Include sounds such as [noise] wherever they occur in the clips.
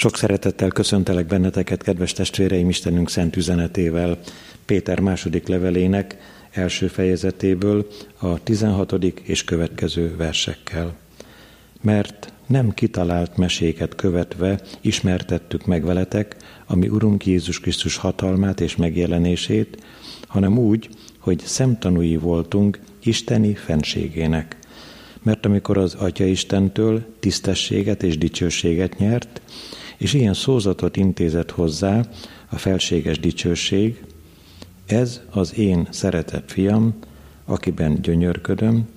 Sok szeretettel köszöntelek benneteket, kedves testvéreim, Istenünk szent üzenetével, Péter második levelének első fejezetéből a 16. és következő versekkel. Mert nem kitalált meséket követve ismertettük meg veletek, ami Urunk Jézus Krisztus hatalmát és megjelenését, hanem úgy, hogy szemtanúi voltunk Isteni fenségének. Mert amikor az Atya Istentől tisztességet és dicsőséget nyert, és ilyen szózatot intézett hozzá a felséges dicsőség, ez az én szeretett fiam, akiben gyönyörködöm,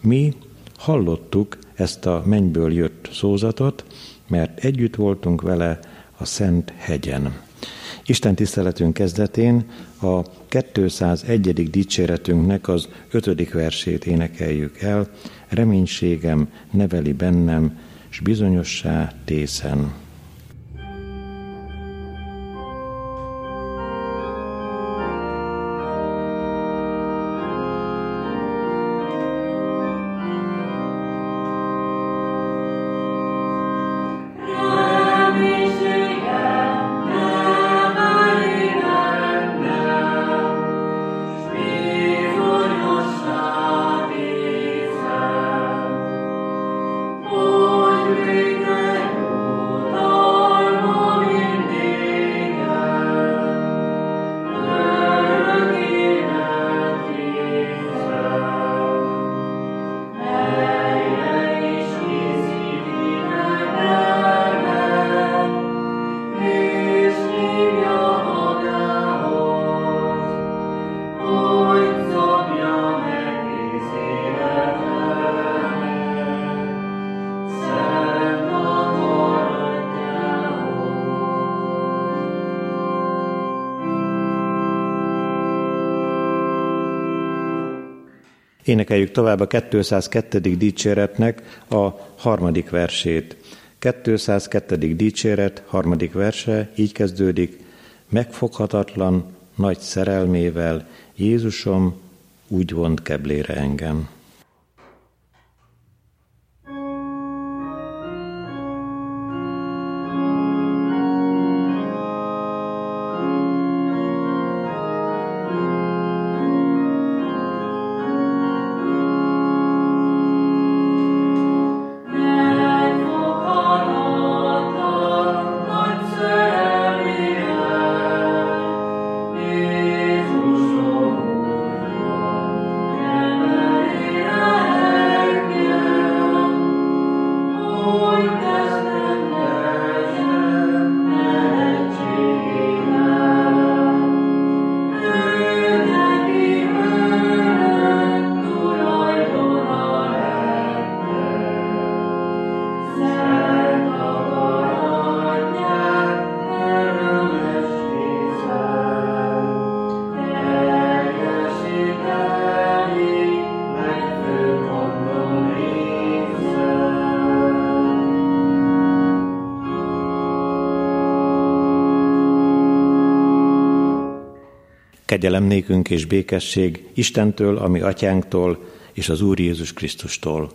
mi hallottuk ezt a mennyből jött szózatot, mert együtt voltunk vele a Szent hegyen. Isten tiszteletünk kezdetén a 201. dicséretünknek az ötödik versét énekeljük el, reménységem neveli bennem, s bizonyossá tészen. Énekeljük tovább a 202. dicséretnek a harmadik versét. 202. dicséret, harmadik verse, így kezdődik, megfoghatatlan nagy szerelmével Jézusom úgy vont keblére engem. Kegyelem nékünk és békesség Istentől, ami atyánktól és az Úr Jézus Krisztustól.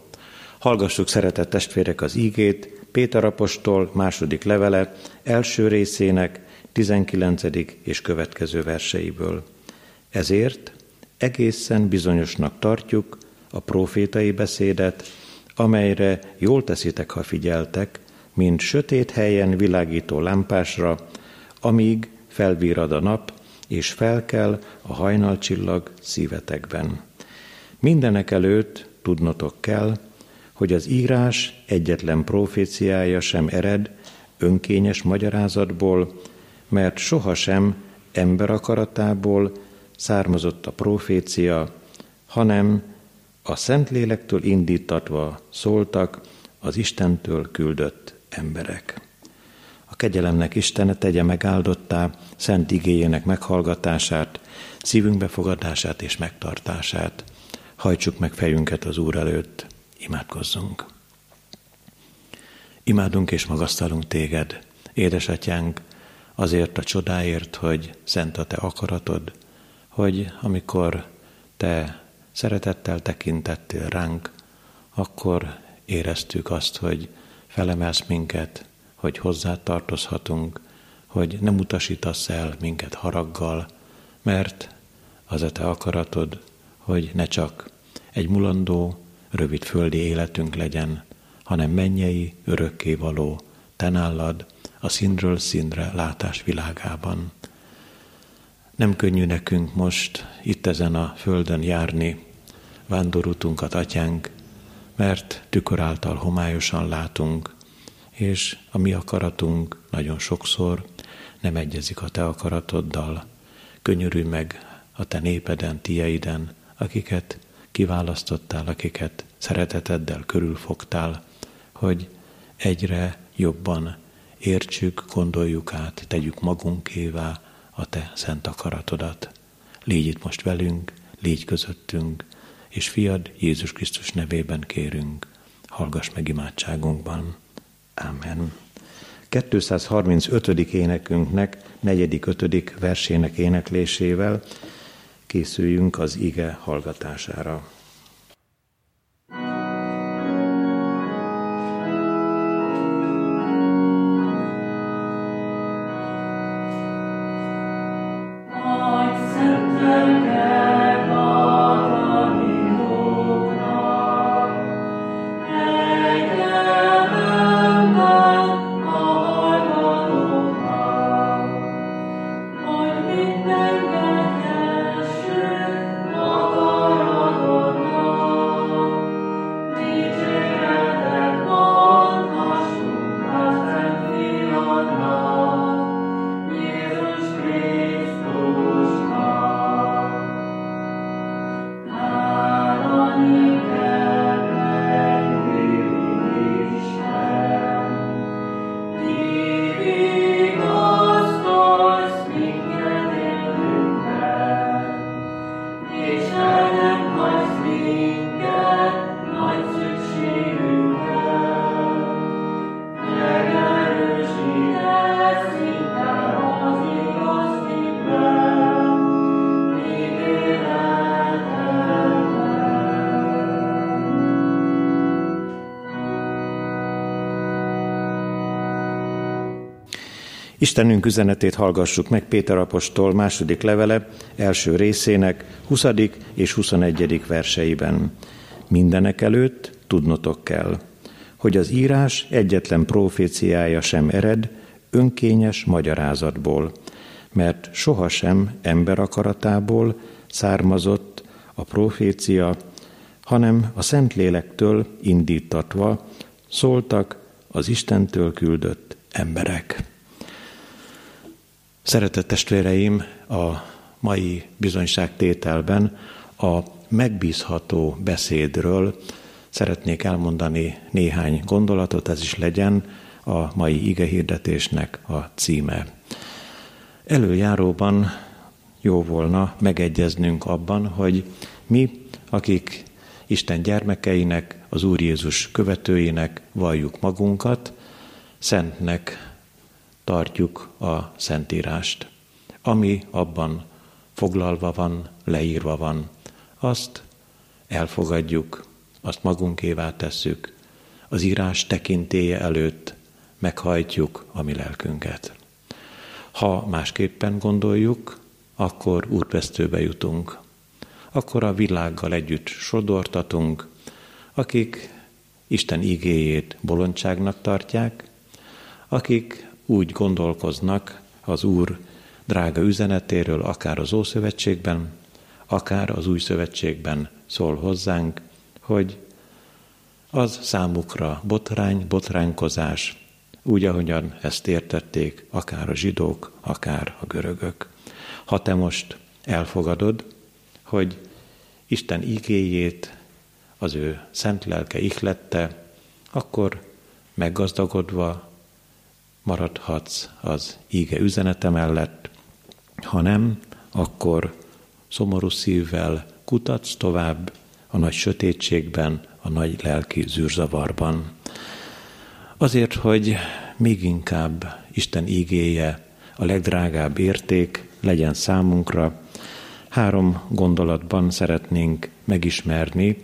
Hallgassuk, szeretett testvérek, az ígét, Péter apostol második levele első részének 19. és következő verseiből. Ezért egészen bizonyosnak tartjuk a profétai beszédet, amelyre jól teszitek, ha figyeltek, mint sötét helyen világító lámpásra, amíg felvírad a nap, és felkel a hajnalcsillag szívetekben. Mindenek előtt tudnotok kell, hogy az írás egyetlen proféciája sem ered önkényes magyarázatból, mert sohasem ember akaratából származott a profécia, hanem a Szentlélektől indítatva szóltak az Istentől küldött emberek kegyelemnek Istene tegye megáldottá szent igéjének meghallgatását, szívünk befogadását és megtartását. Hajtsuk meg fejünket az Úr előtt, imádkozzunk. Imádunk és magasztalunk téged, édesatyánk, azért a csodáért, hogy szent a te akaratod, hogy amikor te szeretettel tekintettél ránk, akkor éreztük azt, hogy felemelsz minket hogy hozzá tartozhatunk, hogy nem utasítasz el minket haraggal, mert az a te akaratod, hogy ne csak egy mulandó, rövid földi életünk legyen, hanem mennyei, való, te nálad, a színről színre látás világában. Nem könnyű nekünk most itt ezen a földön járni, vándorútunkat, atyánk, mert tükör által homályosan látunk, és a mi akaratunk nagyon sokszor nem egyezik a te akaratoddal. Könyörülj meg a te népeden, tieiden, akiket kiválasztottál, akiket szereteteddel körülfogtál, hogy egyre jobban értsük, gondoljuk át, tegyük magunkévá a te szent akaratodat. Légy itt most velünk, légy közöttünk, és fiad Jézus Krisztus nevében kérünk, hallgass meg imádságunkban. Amen. 235. énekünknek, negyedik, ötödik versének éneklésével készüljünk az ige hallgatására. Istenünk üzenetét hallgassuk meg Péter apostol második levele első részének 20. és 21. verseiben. Mindenek előtt tudnotok kell, hogy az írás egyetlen proféciája sem ered önkényes magyarázatból, mert sohasem ember akaratából származott a profécia, hanem a Szentlélektől indítatva szóltak az Istentől küldött emberek. Szeretett testvéreim, a mai bizonyságtételben a megbízható beszédről szeretnék elmondani néhány gondolatot, ez is legyen a mai igehirdetésnek a címe. Előjáróban jó volna megegyeznünk abban, hogy mi, akik Isten gyermekeinek, az Úr Jézus követőinek valljuk magunkat, szentnek tartjuk a Szentírást. Ami abban foglalva van, leírva van, azt elfogadjuk, azt magunkévá tesszük, az írás tekintéje előtt meghajtjuk a mi lelkünket. Ha másképpen gondoljuk, akkor útvesztőbe jutunk. Akkor a világgal együtt sodortatunk, akik Isten igéjét bolondságnak tartják, akik úgy gondolkoznak az Úr drága üzenetéről, akár az Ószövetségben, akár az Új Szövetségben szól hozzánk, hogy az számukra botrány, botránkozás, úgy, ahogyan ezt értették akár a zsidók, akár a görögök. Ha te most elfogadod, hogy Isten igéjét az ő szent lelke ihlette, akkor meggazdagodva maradhatsz az íge üzenete mellett, ha nem, akkor szomorú szívvel kutatsz tovább a nagy sötétségben, a nagy lelki zűrzavarban. Azért, hogy még inkább Isten ígéje a legdrágább érték legyen számunkra, három gondolatban szeretnénk megismerni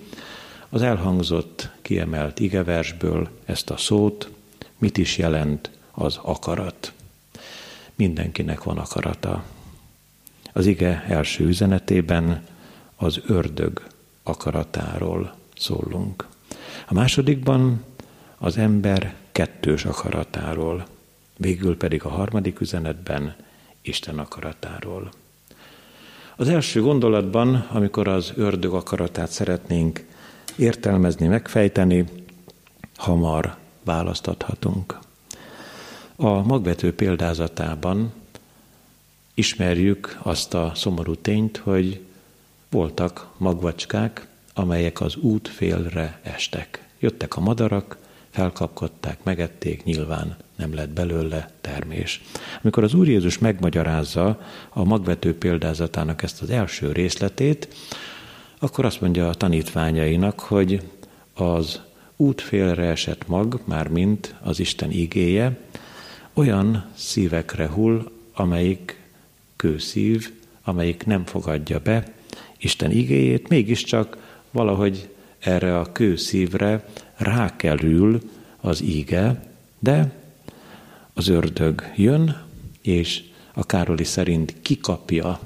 az elhangzott kiemelt igeversből ezt a szót, mit is jelent az akarat. Mindenkinek van akarata. Az ige első üzenetében az ördög akaratáról szólunk. A másodikban az ember kettős akaratáról, végül pedig a harmadik üzenetben Isten akaratáról. Az első gondolatban, amikor az ördög akaratát szeretnénk értelmezni, megfejteni, hamar választathatunk. A magvető példázatában ismerjük azt a szomorú tényt, hogy voltak magvacskák, amelyek az út félre estek. Jöttek a madarak, felkapkodták, megették, nyilván nem lett belőle termés. Amikor az Úr Jézus megmagyarázza a magvető példázatának ezt az első részletét, akkor azt mondja a tanítványainak, hogy az útfélre esett mag, már mint az Isten igéje, olyan szívekre hull, amelyik kőszív, amelyik nem fogadja be Isten igéjét, mégiscsak valahogy erre a kőszívre rákerül az íge, de az ördög jön, és a Károli szerint kikapja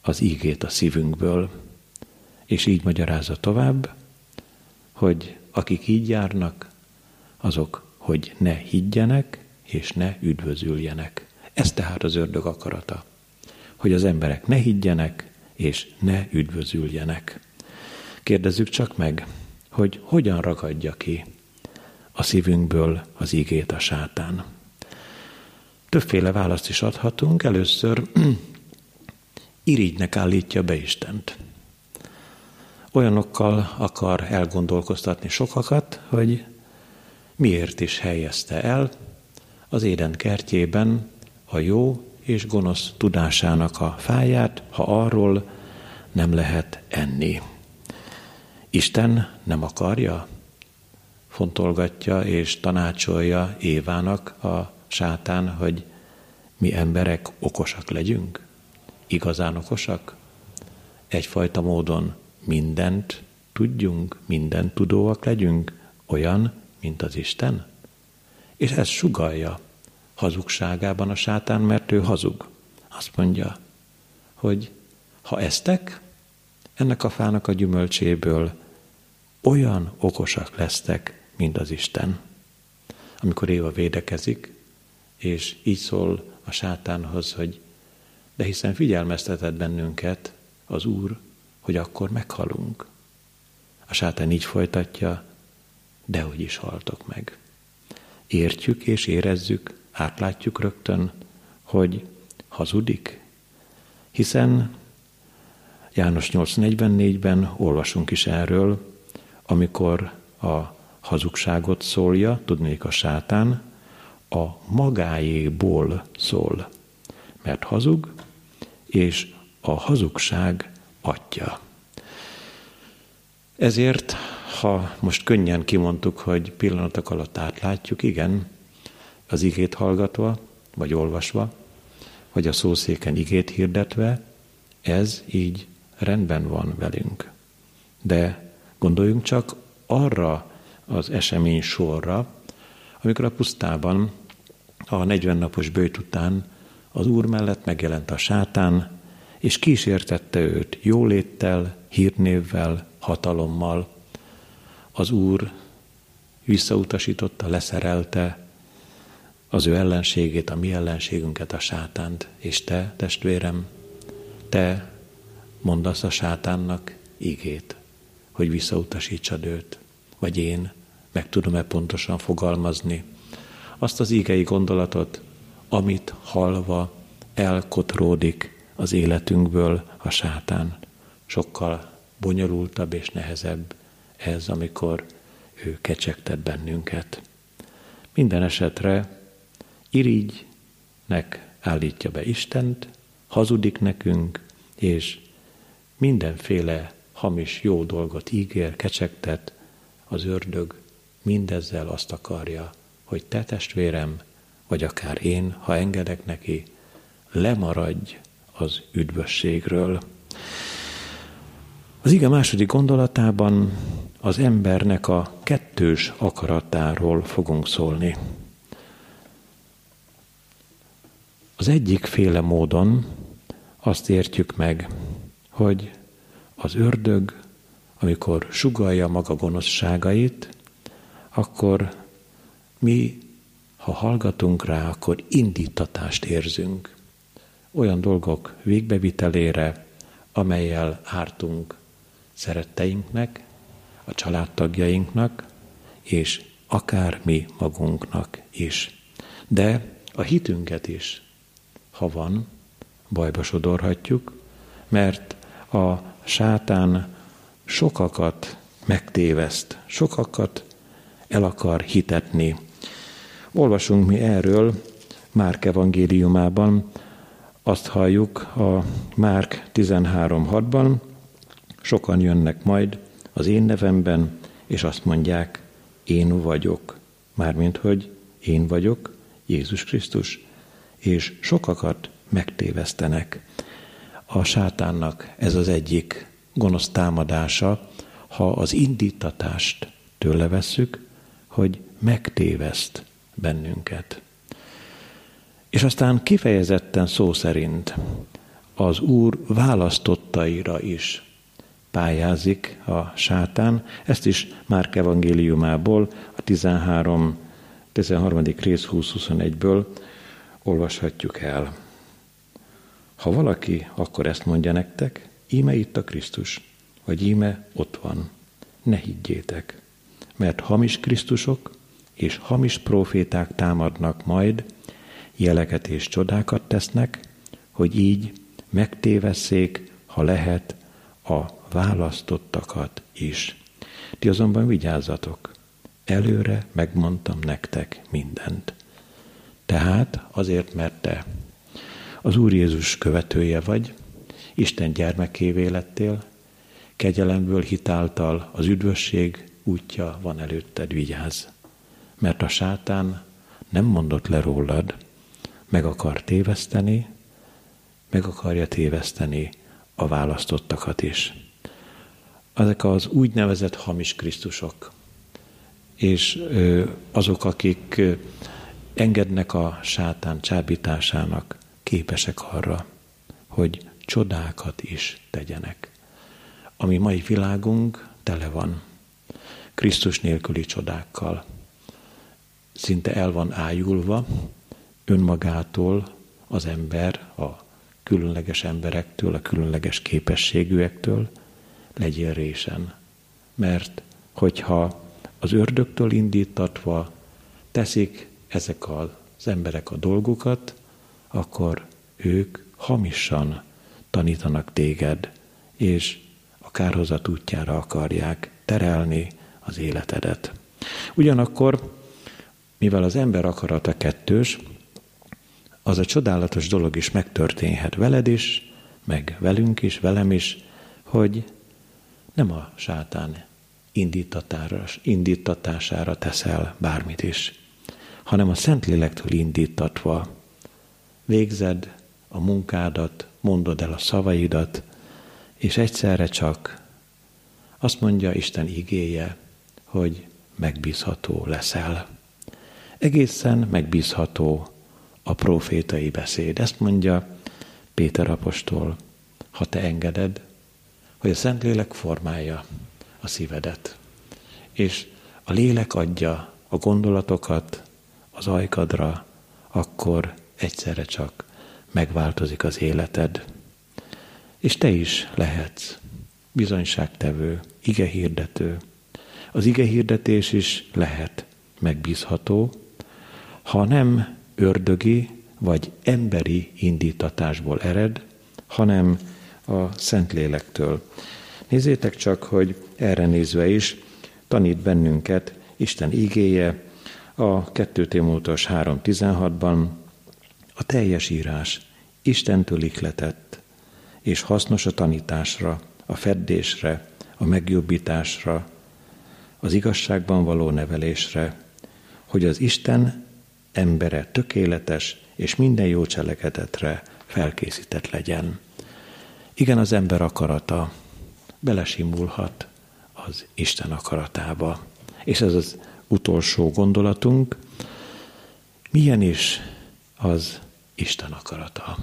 az ígét a szívünkből, és így magyarázza tovább, hogy akik így járnak, azok, hogy ne higgyenek, és ne üdvözüljenek. Ez tehát az ördög akarata, hogy az emberek ne higgyenek, és ne üdvözüljenek. Kérdezzük csak meg, hogy hogyan ragadja ki a szívünkből az igét a sátán. Többféle választ is adhatunk. Először [clears throat] irigynek állítja be Istent. Olyanokkal akar elgondolkoztatni sokakat, hogy miért is helyezte el az éden kertjében a jó és gonosz tudásának a fáját, ha arról nem lehet enni. Isten nem akarja, fontolgatja és tanácsolja Évának a sátán, hogy mi emberek okosak legyünk, igazán okosak, egyfajta módon mindent tudjunk, mindent tudóak legyünk, olyan, mint az Isten? És ez sugalja hazugságában a sátán, mert ő hazug. Azt mondja, hogy ha eztek ennek a fának a gyümölcséből, olyan okosak lesztek, mint az Isten. Amikor Éva védekezik, és így szól a sátánhoz, hogy de hiszen figyelmeztetett bennünket az Úr, hogy akkor meghalunk. A sátán így folytatja, de hogy is haltok meg. Értjük és érezzük, átlátjuk rögtön, hogy hazudik, hiszen János 8.44-ben olvasunk is erről, amikor a hazugságot szólja, tudnék a sátán, a magáéból szól, mert hazug, és a hazugság atya. Ezért, ha most könnyen kimondtuk, hogy pillanatok alatt átlátjuk, igen, az igét hallgatva, vagy olvasva, vagy a szószéken igét hirdetve, ez így rendben van velünk. De gondoljunk csak arra az esemény sorra, amikor a pusztában a 40 napos bőjt után az Úr mellett megjelent a sátán, és kísértette őt jóléttel, hírnévvel, hatalommal. Az Úr visszautasította, leszerelte az ő ellenségét, a mi ellenségünket, a sátánt. És te, testvérem, te mondasz a sátánnak igét, hogy visszautasítsad őt, vagy én meg tudom-e pontosan fogalmazni azt az ígei gondolatot, amit halva elkotródik az életünkből a sátán. Sokkal bonyolultabb és nehezebb ez, amikor ő kecsegtet bennünket. Minden esetre irigynek állítja be Istent, hazudik nekünk, és mindenféle hamis jó dolgot ígér, kecsegtet, az ördög mindezzel azt akarja, hogy te testvérem, vagy akár én, ha engedek neki, lemaradj az üdvösségről. Az ige második gondolatában az embernek a kettős akaratáról fogunk szólni. Az egyik féle módon azt értjük meg, hogy az ördög, amikor sugalja maga gonoszságait, akkor mi, ha hallgatunk rá, akkor indítatást érzünk. Olyan dolgok végbevitelére, amelyel ártunk szeretteinknek, a családtagjainknak, és akár mi magunknak is. De a hitünket is, ha van, bajba sodorhatjuk, mert a sátán sokakat megtéveszt, sokakat el akar hitetni. Olvasunk mi erről Márk evangéliumában, azt halljuk a Márk 13.6-ban, sokan jönnek majd az én nevemben, és azt mondják, én vagyok. Mármint, hogy én vagyok, Jézus Krisztus, és sokakat megtévesztenek. A sátánnak ez az egyik gonosz támadása, ha az indítatást tőle vesszük, hogy megtéveszt bennünket. És aztán kifejezetten szó szerint az Úr választottaira is pályázik a sátán. Ezt is Márk evangéliumából, a 13, 13. rész 20-21-ből olvashatjuk el. Ha valaki akkor ezt mondja nektek, íme itt a Krisztus, vagy íme ott van. Ne higgyétek, mert hamis Krisztusok és hamis proféták támadnak majd, jeleket és csodákat tesznek, hogy így megtévesszék, ha lehet, a választottakat is. Ti azonban vigyázzatok, előre megmondtam nektek mindent. Tehát azért, mert te az Úr Jézus követője vagy, Isten gyermekévé lettél, kegyelemből hitáltal az üdvösség útja van előtted, vigyázz. Mert a sátán nem mondott le rólad, meg akar téveszteni, meg akarja téveszteni a választottakat is. Ezek az úgynevezett hamis Krisztusok, és azok, akik engednek a sátán csábításának, képesek arra, hogy csodákat is tegyenek. Ami mai világunk tele van Krisztus nélküli csodákkal. Szinte el van ájulva önmagától az ember, a különleges emberektől, a különleges képességűektől, legyél résen. Mert hogyha az ördögtől indítatva teszik ezek az emberek a dolgukat, akkor ők hamisan tanítanak téged, és a kárhozat útjára akarják terelni az életedet. Ugyanakkor, mivel az ember akarata kettős, az a csodálatos dolog is megtörténhet veled is, meg velünk is, velem is, hogy nem a sátán indítatására teszel bármit is, hanem a Szentlélektől indítatva végzed a munkádat, mondod el a szavaidat, és egyszerre csak azt mondja Isten igéje, hogy megbízható leszel. Egészen megbízható a profétai beszéd. Ezt mondja Péter apostol, ha te engeded, hogy a Szentlélek formálja a szívedet, és a lélek adja a gondolatokat az ajkadra, akkor egyszerre csak megváltozik az életed. És te is lehetsz bizonyságtevő, igehirdető. Az igehirdetés is lehet megbízható, ha nem ördögi vagy emberi indítatásból ered, hanem a Szentlélektől. Nézzétek csak, hogy erre nézve is tanít bennünket Isten igéje a 2 Timóteus 3.16-ban, a teljes írás Istentől ihletett, és hasznos a tanításra, a feddésre, a megjobbításra, az igazságban való nevelésre, hogy az Isten embere tökéletes és minden jó cselekedetre felkészített legyen. Igen, az ember akarata belesimulhat az Isten akaratába. És ez az utolsó gondolatunk, milyen is az Isten akarata.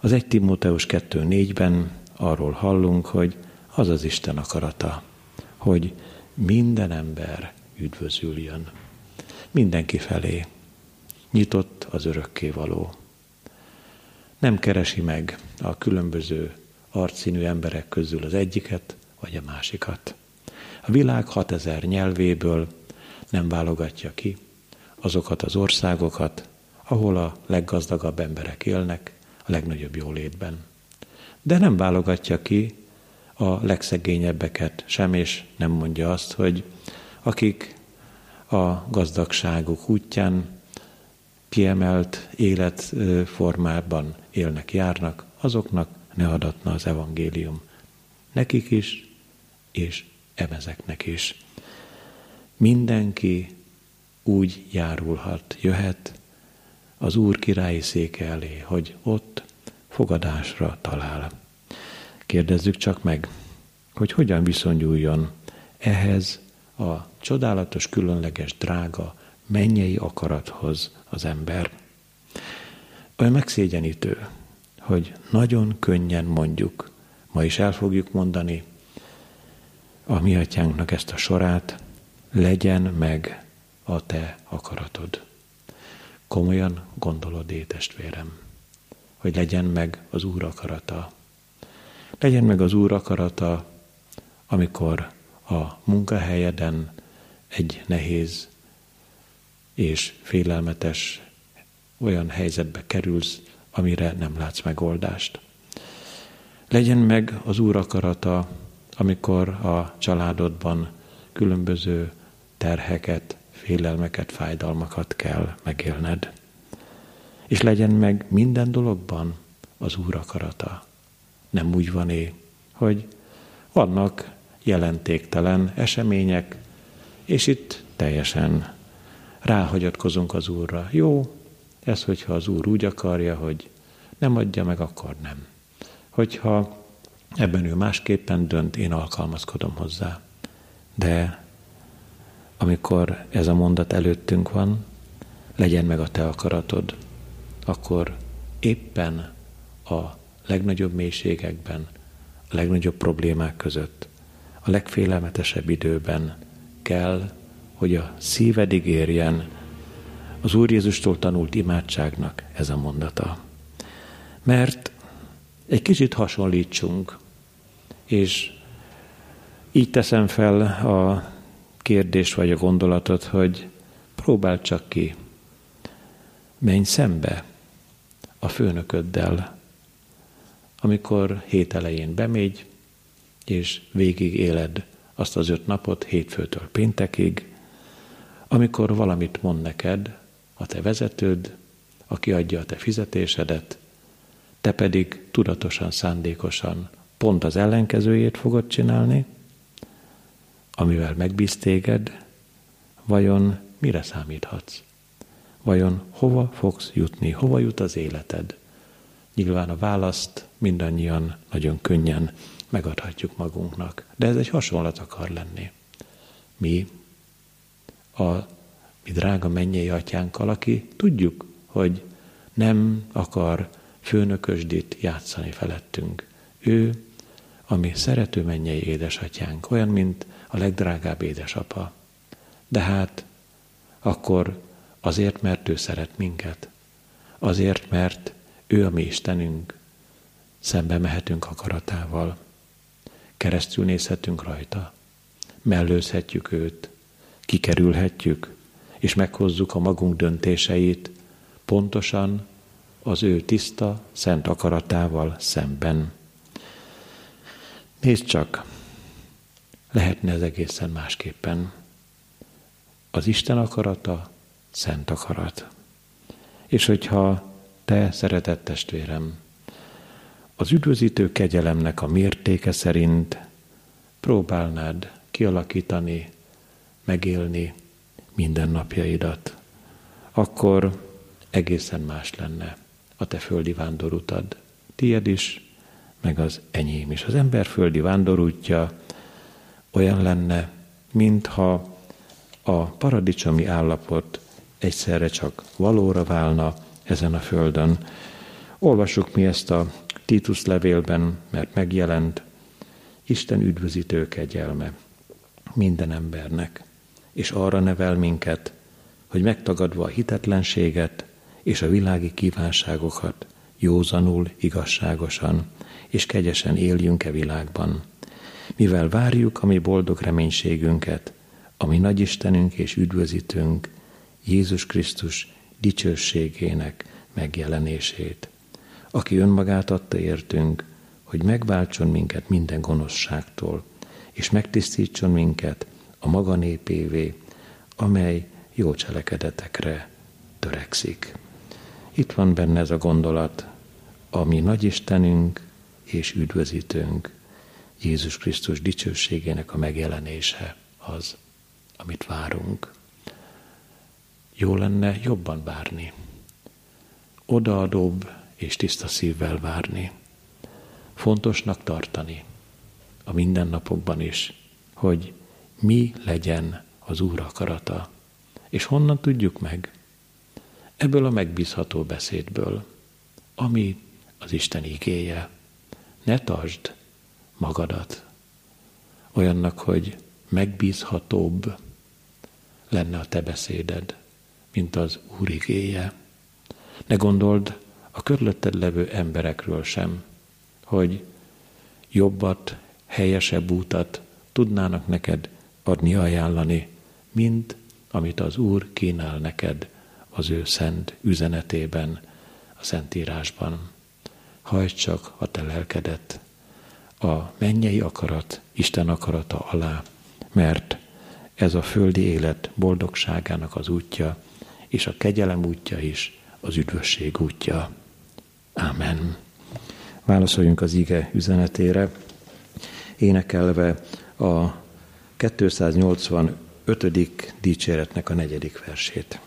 Az 1 Timóteus 2.4-ben arról hallunk, hogy az az Isten akarata, hogy minden ember üdvözüljön. Mindenki felé. Nyitott az örökkévaló. Nem keresi meg a különböző arcszínű emberek közül az egyiket vagy a másikat. A világ 6000 nyelvéből nem válogatja ki azokat az országokat, ahol a leggazdagabb emberek élnek, a legnagyobb jólétben. De nem válogatja ki a legszegényebbeket sem, és nem mondja azt, hogy akik a gazdagságuk útján kiemelt életformában élnek, járnak, azoknak ne adatna az evangélium. Nekik is, és emezeknek is. Mindenki úgy járulhat, jöhet az Úr királyi széke elé, hogy ott fogadásra talál. Kérdezzük csak meg, hogy hogyan viszonyuljon ehhez a csodálatos, különleges, drága, mennyei akarathoz az ember. Olyan megszégyenítő, hogy nagyon könnyen mondjuk, ma is el fogjuk mondani a mi atyánknak ezt a sorát, legyen meg a te akaratod. Komolyan gondolod, é hogy legyen meg az Úr akarata. Legyen meg az Úr akarata, amikor a munkahelyeden egy nehéz és félelmetes olyan helyzetbe kerülsz, amire nem látsz megoldást. Legyen meg az Úr akarata, amikor a családodban különböző terheket, félelmeket, fájdalmakat kell megélned. És legyen meg minden dologban az Úr akarata. Nem úgy van é, hogy vannak jelentéktelen események, és itt teljesen ráhagyatkozunk az Úrra. Jó, ez, hogyha az Úr úgy akarja, hogy nem adja meg, akkor nem. Hogyha ebben ő másképpen dönt, én alkalmazkodom hozzá. De amikor ez a mondat előttünk van, legyen meg a te akaratod, akkor éppen a legnagyobb mélységekben, a legnagyobb problémák között, a legfélelmetesebb időben kell, hogy a szívedig érjen az Úr Jézustól tanult imádságnak ez a mondata. Mert egy kicsit hasonlítsunk, és így teszem fel a kérdést vagy a gondolatot, hogy próbáld csak ki, menj szembe a főnököddel, amikor hét elején bemégy, és végig éled azt az öt napot, hétfőtől péntekig, amikor valamit mond neked a te vezetőd, aki adja a te fizetésedet, te pedig tudatosan, szándékosan pont az ellenkezőjét fogod csinálni, amivel megbíz téged, vajon mire számíthatsz? Vajon hova fogsz jutni, hova jut az életed? Nyilván a választ mindannyian nagyon könnyen megadhatjuk magunknak, de ez egy hasonlat akar lenni. Mi a mi drága mennyei atyánkkal, aki tudjuk, hogy nem akar főnökösdit játszani felettünk. Ő a mi szerető mennyei édesatyánk, olyan, mint a legdrágább édesapa. De hát akkor azért, mert ő szeret minket, azért, mert ő a mi Istenünk, szembe mehetünk akaratával, keresztül nézhetünk rajta, mellőzhetjük őt, kikerülhetjük, és meghozzuk a magunk döntéseit pontosan az ő tiszta, szent akaratával szemben. Nézd csak, lehetne ez egészen másképpen. Az Isten akarata, szent akarat. És hogyha te, szeretett testvérem, az üdvözítő kegyelemnek a mértéke szerint próbálnád kialakítani, megélni mindennapjaidat, akkor egészen más lenne a te földi vándorutad. Tied is, meg az enyém is. Az ember földi vándorútja olyan lenne, mintha a paradicsomi állapot egyszerre csak valóra válna, ezen a földön. Olvassuk mi ezt a Titus levélben, mert megjelent Isten üdvözítő kegyelme minden embernek, és arra nevel minket, hogy megtagadva a hitetlenséget és a világi kívánságokat józanul, igazságosan és kegyesen éljünk-e világban, mivel várjuk a mi boldog reménységünket, ami nagyistenünk és üdvözítünk, Jézus Krisztus dicsőségének megjelenését, aki önmagát adta értünk, hogy megváltson minket minden gonoszságtól, és megtisztítson minket a maga népévé, amely jó cselekedetekre törekszik. Itt van benne ez a gondolat, ami nagyistenünk és üdvözítőnk, Jézus Krisztus dicsőségének a megjelenése az, amit várunk. Jó lenne jobban várni, odaadóbb és tiszta szívvel várni, fontosnak tartani a mindennapokban is, hogy mi legyen az Úr akarata. És honnan tudjuk meg? Ebből a megbízható beszédből, ami az Isten igéje. Ne tartsd magadat olyannak, hogy megbízhatóbb lenne a te beszéded, mint az Úr igéje. Ne gondold a körülötted levő emberekről sem, hogy jobbat, helyesebb útat tudnának neked adni, ajánlani, mint amit az Úr kínál neked az ő szent üzenetében, a Szentírásban. Hajts csak a te lelkedet a mennyei akarat, Isten akarata alá, mert ez a földi élet boldogságának az útja, és a kegyelem útja is az üdvösség útja. Amen. Válaszoljunk az ige üzenetére, énekelve a 285. dicséretnek a negyedik versét.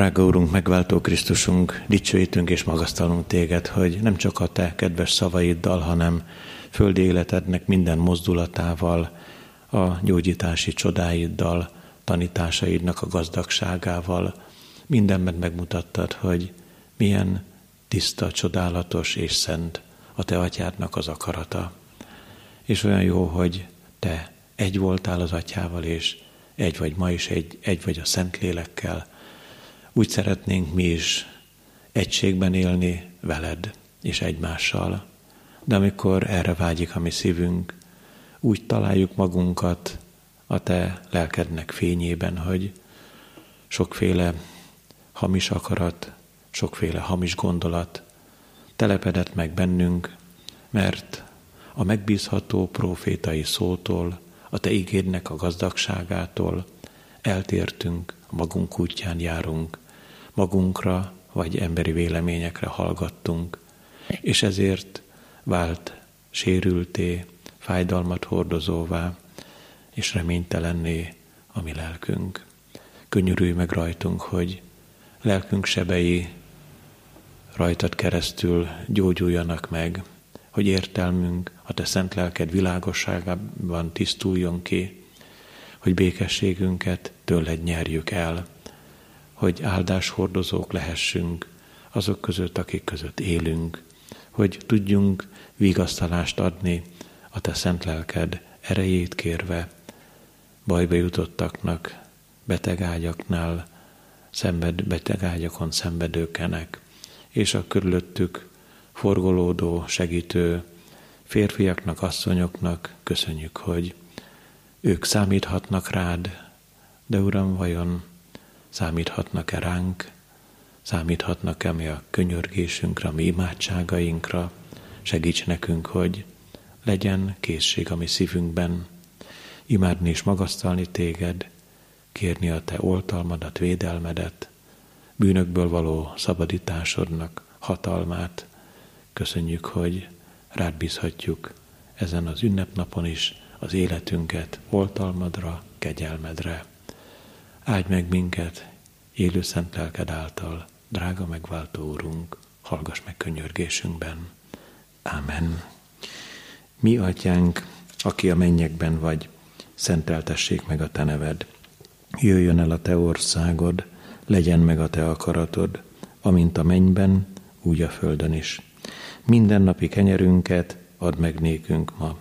Drága Úrunk, megváltó Krisztusunk, dicsőítünk és magasztalunk téged, hogy nem csak a te kedves szavaiddal, hanem földi életednek minden mozdulatával, a gyógyítási csodáiddal, tanításaidnak a gazdagságával, mindenben megmutattad, hogy milyen tiszta, csodálatos és szent a te atyádnak az akarata. És olyan jó, hogy te egy voltál az atyával, és egy vagy ma is, egy, egy vagy a Szentlélekkel, úgy szeretnénk mi is egységben élni veled és egymással. De amikor erre vágyik a mi szívünk, úgy találjuk magunkat a te lelkednek fényében, hogy sokféle hamis akarat, sokféle hamis gondolat telepedett meg bennünk, mert a megbízható profétai szótól, a te ígédnek a gazdagságától eltértünk, magunk útján járunk, magunkra vagy emberi véleményekre hallgattunk, és ezért vált sérülté, fájdalmat hordozóvá, és reménytelenné a mi lelkünk. Könnyörülj meg rajtunk, hogy lelkünk sebei rajtad keresztül gyógyuljanak meg, hogy értelmünk a te szent lelked világosságában tisztuljon ki, hogy békességünket tőled nyerjük el, hogy áldáshordozók lehessünk azok között, akik között élünk, hogy tudjunk vigasztalást adni a te szent lelked erejét kérve bajba jutottaknak, betegágyaknál, szenved, betegágyakon szenvedőkenek, és a körülöttük forgolódó, segítő férfiaknak, asszonyoknak köszönjük, hogy ők számíthatnak rád, de Uram, vajon számíthatnak-e ránk, számíthatnak-e mi a könyörgésünkre, a mi imádságainkra, segíts nekünk, hogy legyen készség a mi szívünkben, imádni és magasztalni téged, kérni a te oltalmadat, védelmedet, bűnökből való szabadításodnak hatalmát. Köszönjük, hogy rád bízhatjuk ezen az ünnepnapon is az életünket oltalmadra, kegyelmedre. Áldj meg minket élő szent lelked által, drága megváltó úrunk, hallgass meg könyörgésünkben. Ámen. Mi atyánk, aki a mennyekben vagy, szenteltessék meg a te neved. Jöjjön el a te országod, legyen meg a te akaratod, amint a mennyben, úgy a földön is. Minden napi kenyerünket add meg nékünk ma,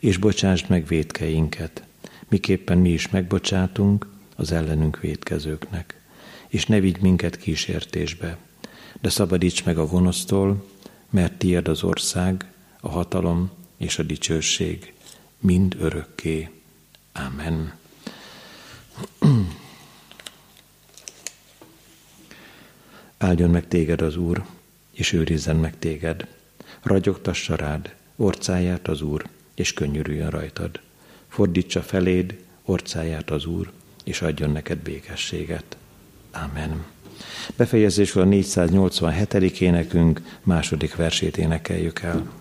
és bocsásd meg védkeinket, miképpen mi is megbocsátunk az ellenünk védkezőknek. És ne vigy minket kísértésbe, de szabadíts meg a gonosztól, mert tiéd az ország, a hatalom és a dicsőség mind örökké. Amen. [clears throat] Áldjon meg téged az Úr, és őrizzen meg téged. Ragyogtassa rád orcáját az Úr, és könnyörüljön rajtad. Fordítsa feléd orcáját az Úr, és adjon neked békességet. Amen. Befejezésül a 487. énekünk második versét énekeljük el.